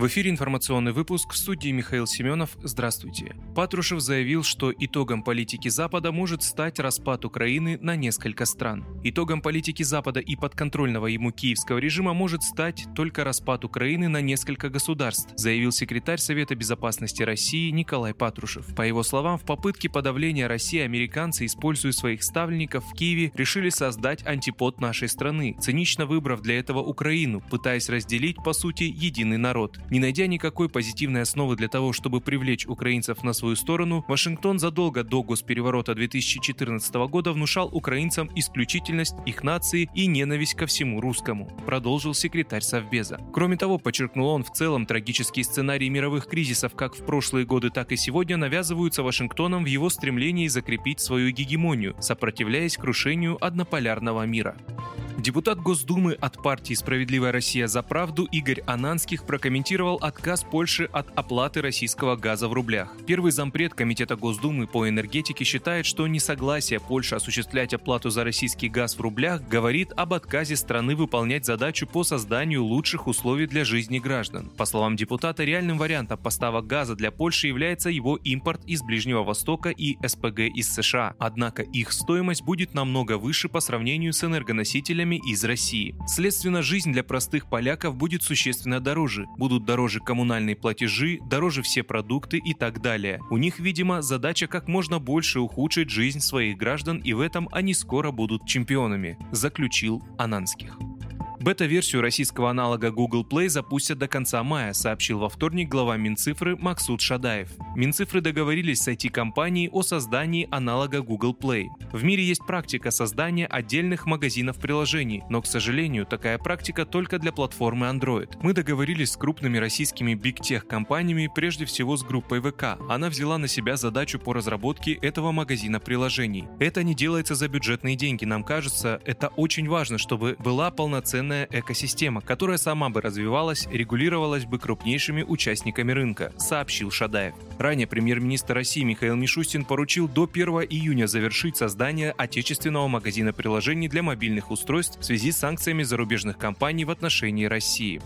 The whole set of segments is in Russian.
В эфире информационный выпуск в студии Михаил Семенов. Здравствуйте. Патрушев заявил, что итогом политики Запада может стать распад Украины на несколько стран. Итогом политики Запада и подконтрольного ему киевского режима может стать только распад Украины на несколько государств, заявил секретарь Совета безопасности России Николай Патрушев. По его словам, в попытке подавления России американцы, используя своих ставленников в Киеве, решили создать антипод нашей страны, цинично выбрав для этого Украину, пытаясь разделить, по сути, единый народ. Не найдя никакой позитивной основы для того, чтобы привлечь украинцев на свою сторону, Вашингтон задолго до госпереворота 2014 года внушал украинцам исключительность их нации и ненависть ко всему русскому, продолжил секретарь Совбеза. Кроме того, подчеркнул он, в целом трагические сценарии мировых кризисов как в прошлые годы, так и сегодня навязываются Вашингтоном в его стремлении закрепить свою гегемонию, сопротивляясь крушению однополярного мира. Депутат Госдумы от партии «Справедливая Россия за правду» Игорь Ананских прокомментировал отказ Польши от оплаты российского газа в рублях. Первый зампред Комитета Госдумы по энергетике считает, что несогласие Польши осуществлять оплату за российский газ в рублях говорит об отказе страны выполнять задачу по созданию лучших условий для жизни граждан. По словам депутата, реальным вариантом поставок газа для Польши является его импорт из Ближнего Востока и СПГ из США. Однако их стоимость будет намного выше по сравнению с энергоносителями товарами из России. Следственно, жизнь для простых поляков будет существенно дороже. Будут дороже коммунальные платежи, дороже все продукты и так далее. У них, видимо, задача как можно больше ухудшить жизнь своих граждан, и в этом они скоро будут чемпионами, заключил Ананских. Бета-версию российского аналога Google Play запустят до конца мая, сообщил во вторник глава Минцифры Максут Шадаев. Минцифры договорились с IT-компанией о создании аналога Google Play. В мире есть практика создания отдельных магазинов приложений, но, к сожалению, такая практика только для платформы Android. Мы договорились с крупными российскими Tech компаниями, прежде всего с группой ВК. Она взяла на себя задачу по разработке этого магазина приложений. Это не делается за бюджетные деньги. Нам кажется, это очень важно, чтобы была полноценная полноценная экосистема, которая сама бы развивалась, регулировалась бы крупнейшими участниками рынка, сообщил Шадаев. Ранее премьер-министр России Михаил Мишустин поручил до 1 июня завершить создание отечественного магазина приложений для мобильных устройств в связи с санкциями зарубежных компаний в отношении России.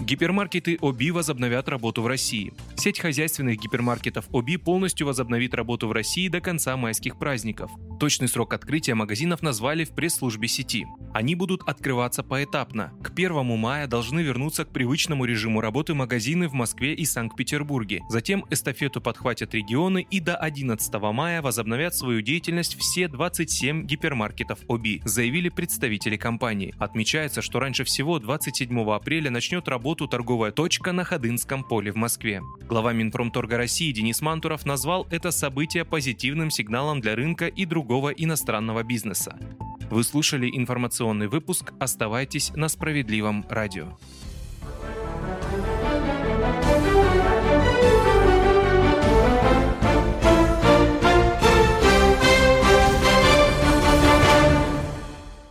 Гипермаркеты ОБИ возобновят работу в России. Сеть хозяйственных гипермаркетов ОБИ полностью возобновит работу в России до конца майских праздников. Точный срок открытия магазинов назвали в пресс-службе сети. Они будут открываться поэтапно. К 1 мая должны вернуться к привычному режиму работы магазины в Москве и Санкт-Петербурге. Затем эстафету подхватят регионы и до 11 мая возобновят свою деятельность все 27 гипермаркетов ОБИ, заявили представители компании. Отмечается, что раньше всего 27 апреля начнет работу торговая точка на Ходынском поле в Москве. Глава Минпромторга России Денис Мантуров назвал это событие позитивным сигналом для рынка и другого другого иностранного бизнеса. Вы слушали информационный выпуск. Оставайтесь на справедливом радио.